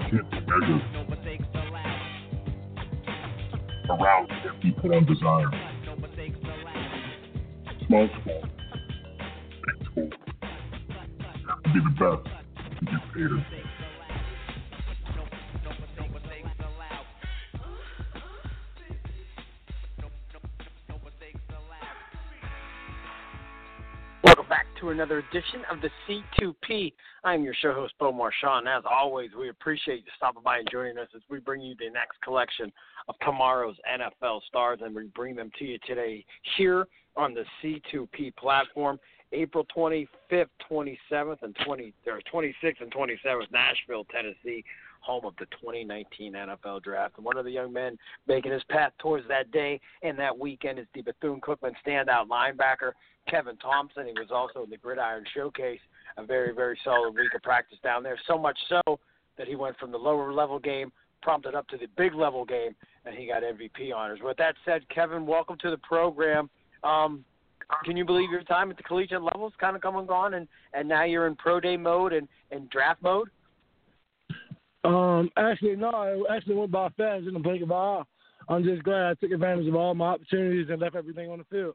Part 10 measures around can't be put on desire. Small school, big school, have to be the best to get paid. To another edition of the C2P. I'm your show host, Bo Marchionte. As always, we appreciate you stopping by and joining us as we bring you the next collection of tomorrow's NFL stars, and we bring them to you today here on the C2P platform. April 25th, 27th, and 20 or 26th and 27th, Nashville, Tennessee, home of the 2019 NFL Draft. And one of the young men making his path towards that day and that weekend is the Bethune Cookman standout linebacker Kevin Thompson. He was also in the Gridiron Showcase, a very very solid week of practice down there. So much so that he went from the lower level game prompted up to the big level game, and he got MVP honors. With that said, Kevin, welcome to the program. Um, can you believe your time at the collegiate level is kind of come and gone, and and now you're in pro day mode and and draft mode? Um, actually, no, it actually went by fast in the blink of an eye. I'm just glad I took advantage of all my opportunities and left everything on the field.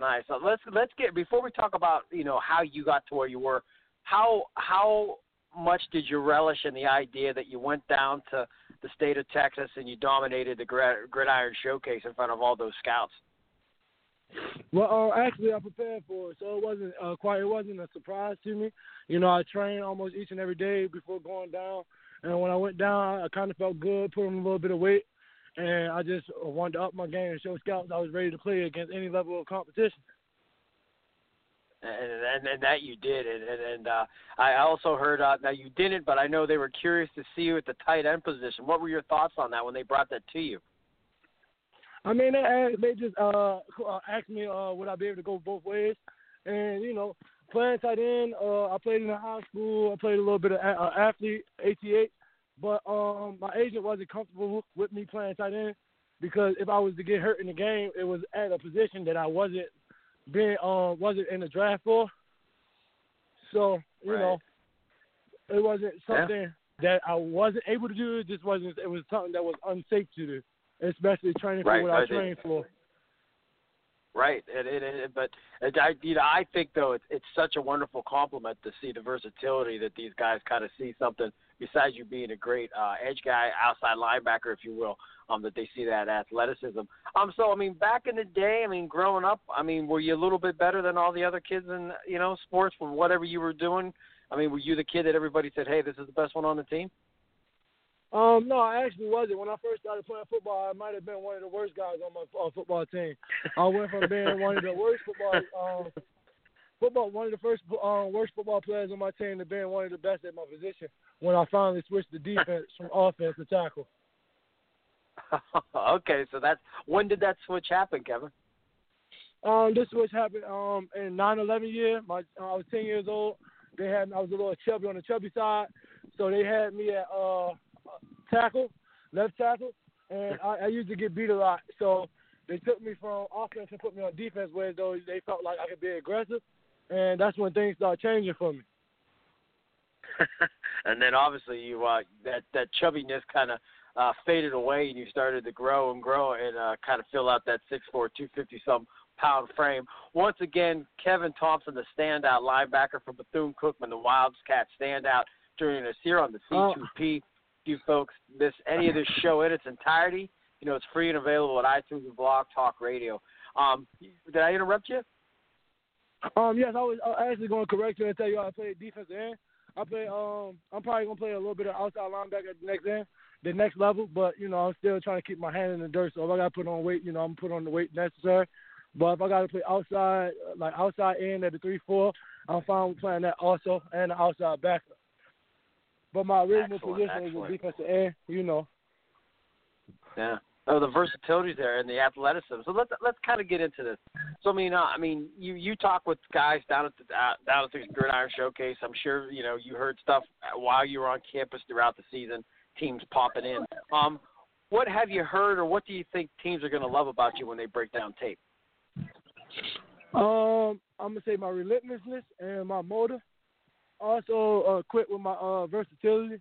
Nice. So let's let's get before we talk about you know how you got to where you were. How how much did you relish in the idea that you went down to the state of Texas and you dominated the Grid- Gridiron Showcase in front of all those scouts? Well, uh, actually, I prepared for it, so it wasn't uh, quite. It wasn't a surprise to me. You know, I trained almost each and every day before going down, and when I went down, I kind of felt good, put on a little bit of weight, and I just wanted to up my game and show scouts I was ready to play against any level of competition. And, and, and that you did, and and, and uh, I also heard uh, now you didn't, but I know they were curious to see you at the tight end position. What were your thoughts on that when they brought that to you? I mean, they they just uh, uh asked me uh, would I be able to go both ways, and you know, playing tight end. Uh, I played in the high school. I played a little bit of uh, athlete, ATA, but um, my agent wasn't comfortable with me playing tight end because if I was to get hurt in the game, it was at a position that I wasn't being uh, wasn't in the draft for. So you Right. know, it wasn't Yeah. something that I wasn't able to do. It just wasn't. It was something that was unsafe to do, especially training Right, for what I right. trained for. Right, it, it, it, but it, I, you know, I think though it's it's such a wonderful compliment to see the versatility that these guys kind of see something besides you being a great uh, edge guy, outside linebacker, if you will, um, that they see that athleticism. Um, so I mean, back in the day, I mean, growing up, I mean, were you a little bit better than all the other kids in you know sports for whatever you were doing? I mean, were you the kid that everybody said, hey, this is the best one on the team? Um, no, I actually wasn't. When I first started playing football, I might have been one of the worst guys on my uh, football team. I went from being one of the worst football, um, football, one of the first um, worst football players on my team to being one of the best at my position. When I finally switched to defense from offense to tackle. okay, so that's when did that switch happen, Kevin? Um, this switch happened um in 9/11 year. My uh, I was 10 years old. They had I was a little chubby on the chubby side, so they had me at uh tackle, left tackle, and I, I used to get beat a lot. So they took me from offense and put me on defense, where though they felt like I could be aggressive, and that's when things started changing for me. and then obviously you uh that that chubbiness kind of uh faded away and you started to grow and grow and uh kind of fill out that six four two fifty some pound frame. Once again, Kevin Thompson, the standout linebacker for Bethune Cookman, the Wildcats standout during us here on the C2P. You folks miss any of this show in its entirety, you know it's free and available at iTunes and Blog Talk Radio. Um, did I interrupt you? Um, yes, I was uh, actually going to correct you and tell you I played defense end. I play. Um, I'm probably going to play a little bit of outside linebacker the next end, the next level. But you know, I'm still trying to keep my hand in the dirt. So if I got to put on weight, you know, I'm put on the weight necessary. But if I got to play outside, like outside end at the three four, I'm fine with playing that also and the outside backer. But my original Excellent, position excellent. is a defensive end. You know. Yeah. Oh, the versatility there and the athleticism. So let's let's kind of get into this. So I mean, uh, I mean, you you talk with guys down at the uh, down at the Gridiron Showcase. I'm sure you know you heard stuff while you were on campus throughout the season. Teams popping in. Um, what have you heard, or what do you think teams are going to love about you when they break down tape? Um, I'm gonna say my relentlessness and my motor. Also, uh, quick with my uh, versatility.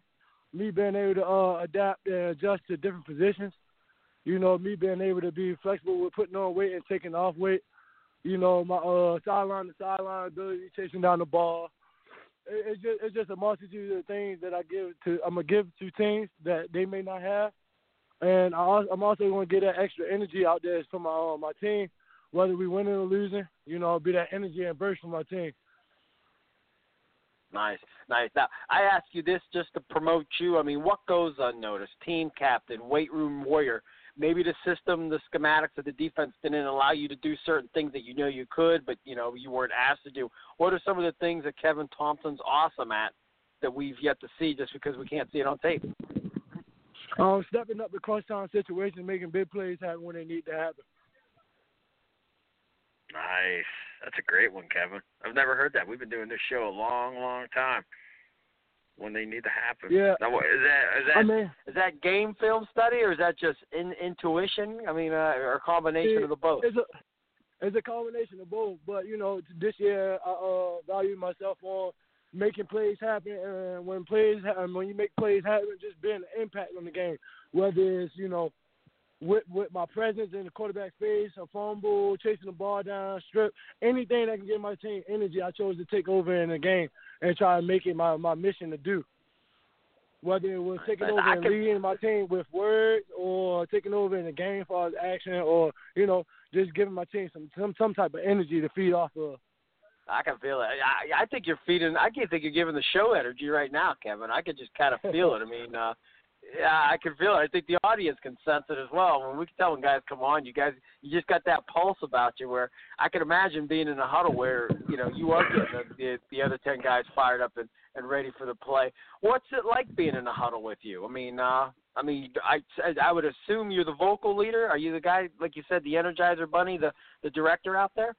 Me being able to uh, adapt and adjust to different positions. You know, me being able to be flexible with putting on weight and taking off weight. You know, my uh, sideline to sideline ability, chasing down the ball. It, it's just it's just a multitude of things that I give to I'm gonna give to teams that they may not have. And I, I'm also to get that extra energy out there for my uh, my team, whether we winning or losing. You know, be that energy and burst for my team. Nice, nice. Now, I ask you this just to promote you. I mean, what goes unnoticed? Team captain, weight room warrior. Maybe the system, the schematics of the defense didn't allow you to do certain things that you know you could, but you know you weren't asked to do. What are some of the things that Kevin Thompson's awesome at that we've yet to see just because we can't see it on tape? Um, stepping up the crunch time situations, making big plays happen when they need to happen. Nice. That's a great one, Kevin. I've never heard that. We've been doing this show a long, long time. When they need to happen. Yeah. Now, what, is that is that I mean, is that game film study or is that just in, intuition? I mean, uh, or a combination it- of the both? it's a it's a combination of both. But you know, this year I uh, value myself on making plays happen, and when plays happen, when you make plays happen, just being an impact on the game. Whether it's you know with with my presence in the quarterback space, a fumble, chasing the ball down, strip, anything that can give my team energy, I chose to take over in the game and try to make it my my mission to do. Whether it was taking But over I and can- leading my team with words, or taking over in the game for action, or you know just giving my team some some some type of energy to feed off of. I can feel it. I, I think you're feeding. I can't think you're giving the show energy right now, Kevin. I could just kind of feel it. I mean, uh, yeah, I can feel it. I think the audience can sense it as well. When we can tell when guys come on, you guys, you just got that pulse about you. Where I can imagine being in a huddle where you know you are getting the, the, the other ten guys fired up and, and ready for the play. What's it like being in a huddle with you? I mean, uh, I mean, I I would assume you're the vocal leader. Are you the guy, like you said, the Energizer Bunny, the the director out there?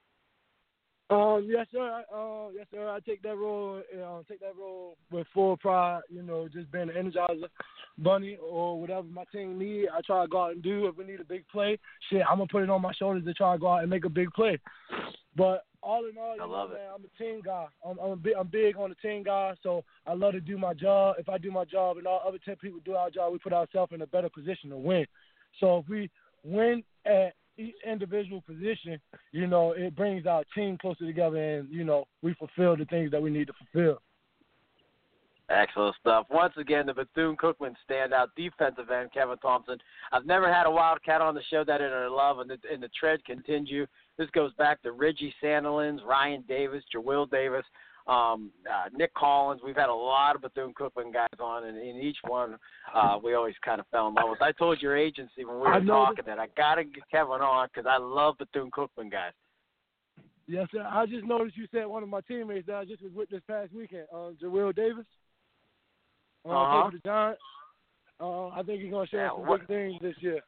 Um, yes, sir. Uh, yes, sir. I take that role. Uh, take that role with full pride. You know, just being an energizer bunny or whatever my team need. I try to go out and do. If we need a big play, shit, I'm gonna put it on my shoulders to try to go out and make a big play. But all in all, you I know, love it. man, I'm a team guy. I'm I'm, a big, I'm big on the team guy. So I love to do my job. If I do my job and all other ten people do our job, we put ourselves in a better position to win. So if we win at each individual position, you know, it brings our team closer together, and you know, we fulfill the things that we need to fulfill. Excellent stuff. Once again, the Bethune Cookman standout defensive end, Kevin Thompson. I've never had a Wildcat on the show that I love, and the, and the tread continue. This goes back to Reggie Sandalins, Ryan Davis, Jawill Davis, um, uh, Nick Collins. We've had a lot of Bethune Cookman guys on, and in each one, uh, we always kind of fell in love with. I told your agency when we were talking that I got to get Kevin on because I love Bethune Cookman guys. Yes, sir. I just noticed you said one of my teammates that I just was with this past weekend, um, Jawill Davis. Uh, Uh-huh. played for the Giants. Uh, I think he's gonna show Yeah, some what- big things this year.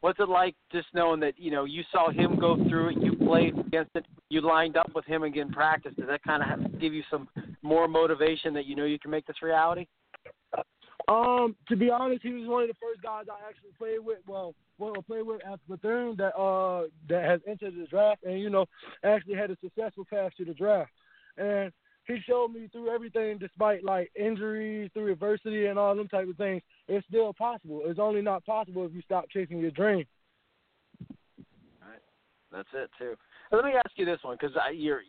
What's it like just knowing that you know you saw him go through it, you played against it, you lined up with him again in practice? Does that kind of give you some more motivation that you know you can make this reality? Um, to be honest, he was one of the first guys I actually played with. Well, well, played with after Bethune that uh that has entered the draft, and you know, actually had a successful path to the draft. And he showed me through everything, despite like injuries, through adversity, and all them type of things, it's still possible. It's only not possible if you stop chasing your dream. That's it too. Let me ask you this one because you're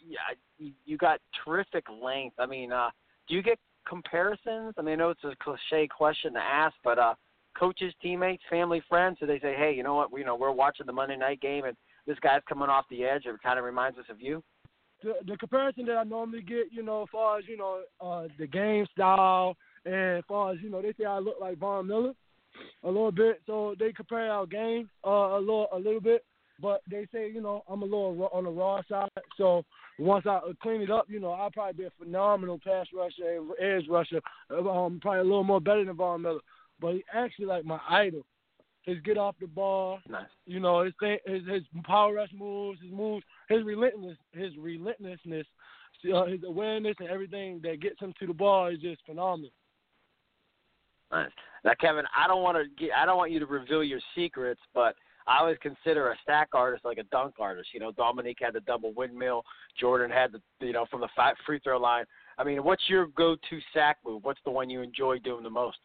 you got terrific length. I mean, uh, do you get comparisons? I mean, I know it's a cliche question to ask, but uh, coaches, teammates, family, friends, do they say, hey, you know what? We, you know, we're watching the Monday night game and this guy's coming off the edge. It kind of reminds us of you. the, the comparison that I normally get, you know, as far as you know, uh, the game style, and as far as you know, they say I look like Von Miller a little bit. So they compare our game uh, a little, a little bit, but they say you know I'm a little raw, on the raw side. So once I clean it up, you know, I'll probably be a phenomenal pass rusher and edge rusher. Um, probably a little more better than Von Miller. But he actually like my idol. His get off the ball, Nice. you know, his thing, his, his power rush moves, his moves, his relentless, his relentlessness, uh, his awareness, and everything that gets him to the ball is just phenomenal. Nice. Now, Kevin, I don't want to get, I don't want you to reveal your secrets, but I always consider a sack artist like a dunk artist. You know, Dominique had the double windmill. Jordan had the, you know, from the free throw line. I mean, what's your go-to sack move? What's the one you enjoy doing the most?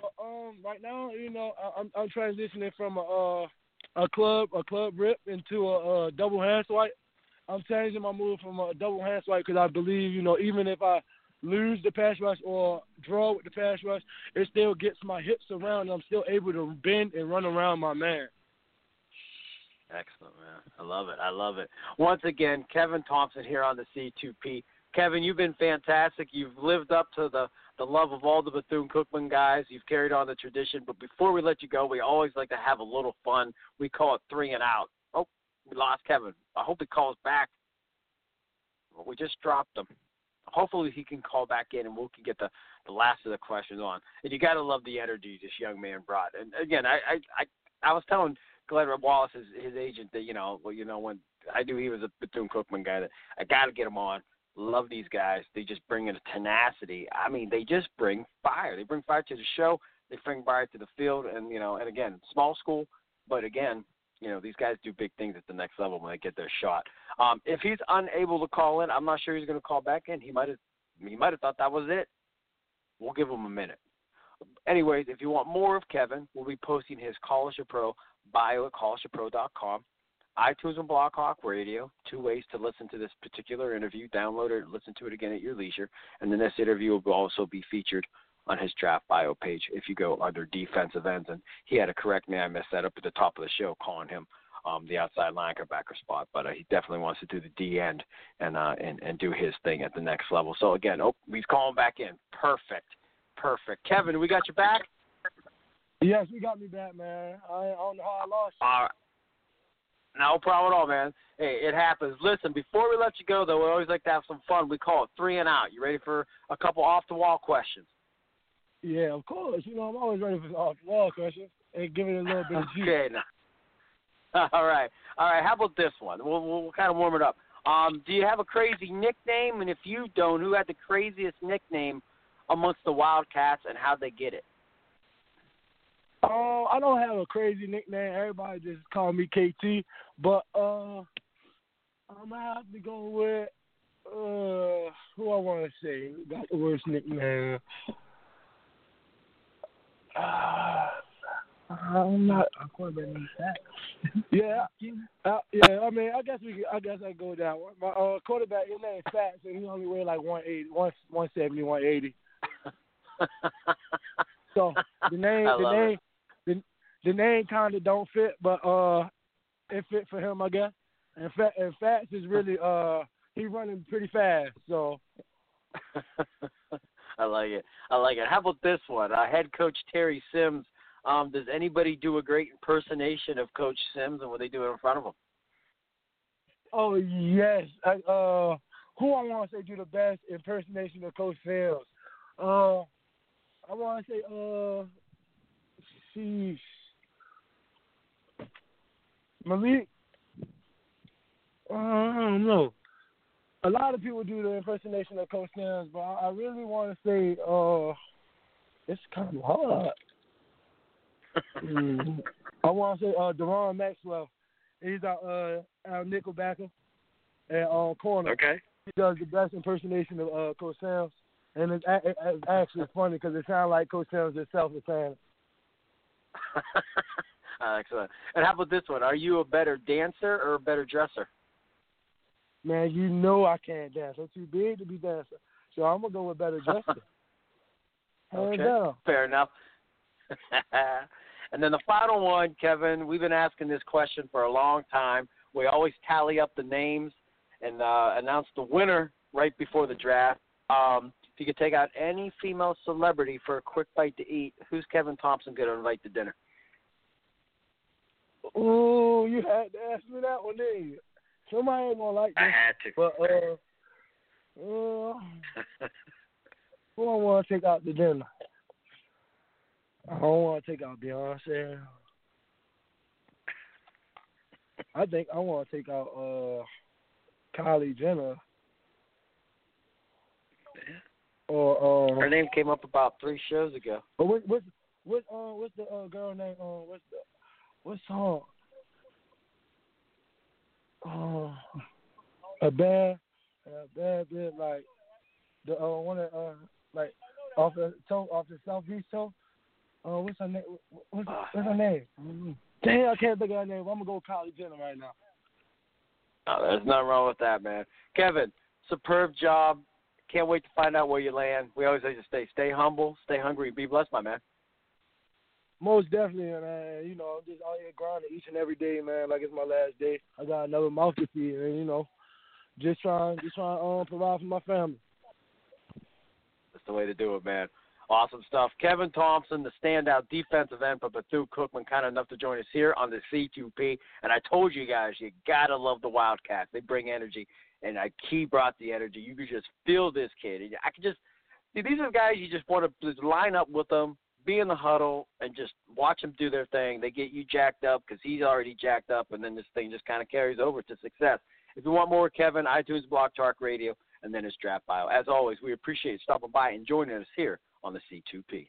But, um, right now, you know, I, I'm I'm transitioning from a uh, a club a club rip into a, a double hand swipe. I'm changing my move from a double hand swipe because I believe, you know, even if I lose the pass rush or draw with the pass rush, it still gets my hips around. I'm still able to bend and run around my man. Excellent, man. I love it. I love it. Once again, Kevin Thompson here on the C2P. Kevin, you've been fantastic. You've lived up to the, the love of all the Bethune Cookman guys. You've carried on the tradition. But before we let you go, we always like to have a little fun. We call it three and out. Oh, we lost Kevin. I hope he calls back. Well, we just dropped him. Hopefully he can call back in and we can get the, the last of the questions on. And you got to love the energy this young man brought. And again, I I I, I was telling Glenn Wallace, his, his agent, that you know, well, you know, when I knew he was a Bethune Cookman guy, that I got to get him on. Love these guys. They just bring in a tenacity. I mean, they just bring fire. They bring fire to the show. They bring fire to the field. And you know, and again, small school, but again, you know, these guys do big things at the next level when they get their shot. Um, if he's unable to call in, I'm not sure he's going to call back in. He might have, he might have thought that was it. We'll give him a minute. Anyways, if you want more of Kevin, we'll be posting his College Pro bio at collegepro.com. iTunes and Blog Talk Radio, two ways to listen to this particular interview. Download it, listen to it again at your leisure. And then this interview will also be featured on his draft bio page if you go under defensive ends. And he had to correct me. I messed that up at the top of the show, calling him um, the outside linebacker spot. But uh, he definitely wants to do the D end and, uh, and and do his thing at the next level. So again, oh, he's calling back in. Perfect, perfect. Kevin, we got you back. Yes, we got me back, man. I, I don't know how I lost. All right. No problem at all, man. Hey, it happens. Listen, before we let you go, though, we always like to have some fun. We call it three and out. You ready for a couple off the wall questions? Yeah, of course. You know, I'm always ready for off the wall questions and give it a little bit of juice. Okay. Now. All right. All right. How about this one? We'll, we'll kind of warm it up. Um, do you have a crazy nickname? And if you don't, who had the craziest nickname amongst the Wildcats and how'd they get it? Uh, I don't have a crazy nickname. Everybody just call me KT. But uh, I'm gonna have to go with uh, who I want to say got the worst nickname. Uh, I'm not. A quarterback. Yeah, uh, yeah. I mean, I guess we. Could, I guess I go down. My uh, quarterback, his name is Fats, and he only weighed like 180, 170, 180. So the name, the name, it. the, the name kind of don't fit, but uh, it fit for him, I guess. And Fat, and Fats is really uh, he running pretty fast. So I like it. I like it. How about this one? Uh, head coach Terry Sims. Um, does anybody do a great impersonation of Coach Sims, and what they do in front of him? Oh yes. I, uh, who I want to say do the best impersonation of Coach Sims? Uh, I want to say uh, sheesh, Malik. Uh, I don't know. A lot of people do the impersonation of Coach Fields, but I, I really want to say uh, it's kind of hard. Mm. I want to say uh, Deron Maxwell. He's our uh, our nickelbacker at uh, corner. Okay. He does the best impersonation of uh, Coach Sims, and it's, a- it's actually funny because it sounds like Coach Sims himself is saying it. Excellent. And how about this one? Are you a better dancer or a better dresser? Man, you know I can't dance. I'm too big to be dancing, so I'm gonna go with better. Hands Okay. down. Fair enough. and then the final one, Kevin, we've been asking this question for a long time. We always tally up the names and uh, announce the winner right before the draft. Um, if you could take out any female celebrity for a quick bite to eat, who's Kevin Thompson going to invite to dinner? Oh, you had to ask me that one, didn't you? Somebody ain't gonna like this. I this. had to. But uh, uh who I want to take out to dinner? I don't want to take out Beyonce. I think I want to take out uh Kylie Jenner. Or uh, Her name came up about three shows ago. But what what what uh what's the uh, girl name? Uh, what's the what song? Uh, a bad a bit like the uh one of uh like off the toe off the southeast toe. Uh, what's her name? What's, what's her name? Damn, I can't think of her name. I'm gonna go Kylie Jenner right now. Oh, there's nothing wrong with that, man. Kevin, superb job. Can't wait to find out where you land. We always like to stay stay humble, stay hungry, be blessed, my man. Most definitely, man. You know, I'm just out here grinding each and every day, man. Like it's my last day. I got another mouth to feed, and you know, just trying, just trying to um, provide for my family. That's the way to do it, man. Awesome stuff. Kevin Thompson, the standout defensive end for Bethune Cookman, kind enough to join us here on the C2P. And I told you guys, you gotta love the Wildcats. They bring energy, and I Key brought the energy. You could just feel this kid. I could just see these are guys you just want to just line up with them, be in the huddle, and just watch them do their thing. They get you jacked up because he's already jacked up, and then this thing just kind of carries over to success. If you want more, Kevin, iTunes, Blog Talk Radio, and then his draft bio. As always, we appreciate stopping by and joining us here on the C2P.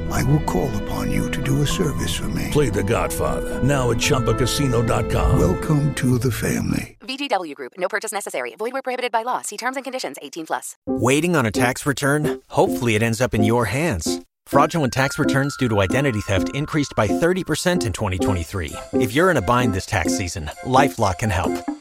I will call upon you to do a service for me. Play The Godfather now at ChumbaCasino.com. Welcome to the family. VGW Group. No purchase necessary. Void where prohibited by law. See terms and conditions. 18 plus. Waiting on a tax return? Hopefully, it ends up in your hands. Fraudulent tax returns due to identity theft increased by 30% in 2023. If you're in a bind this tax season, LifeLock can help.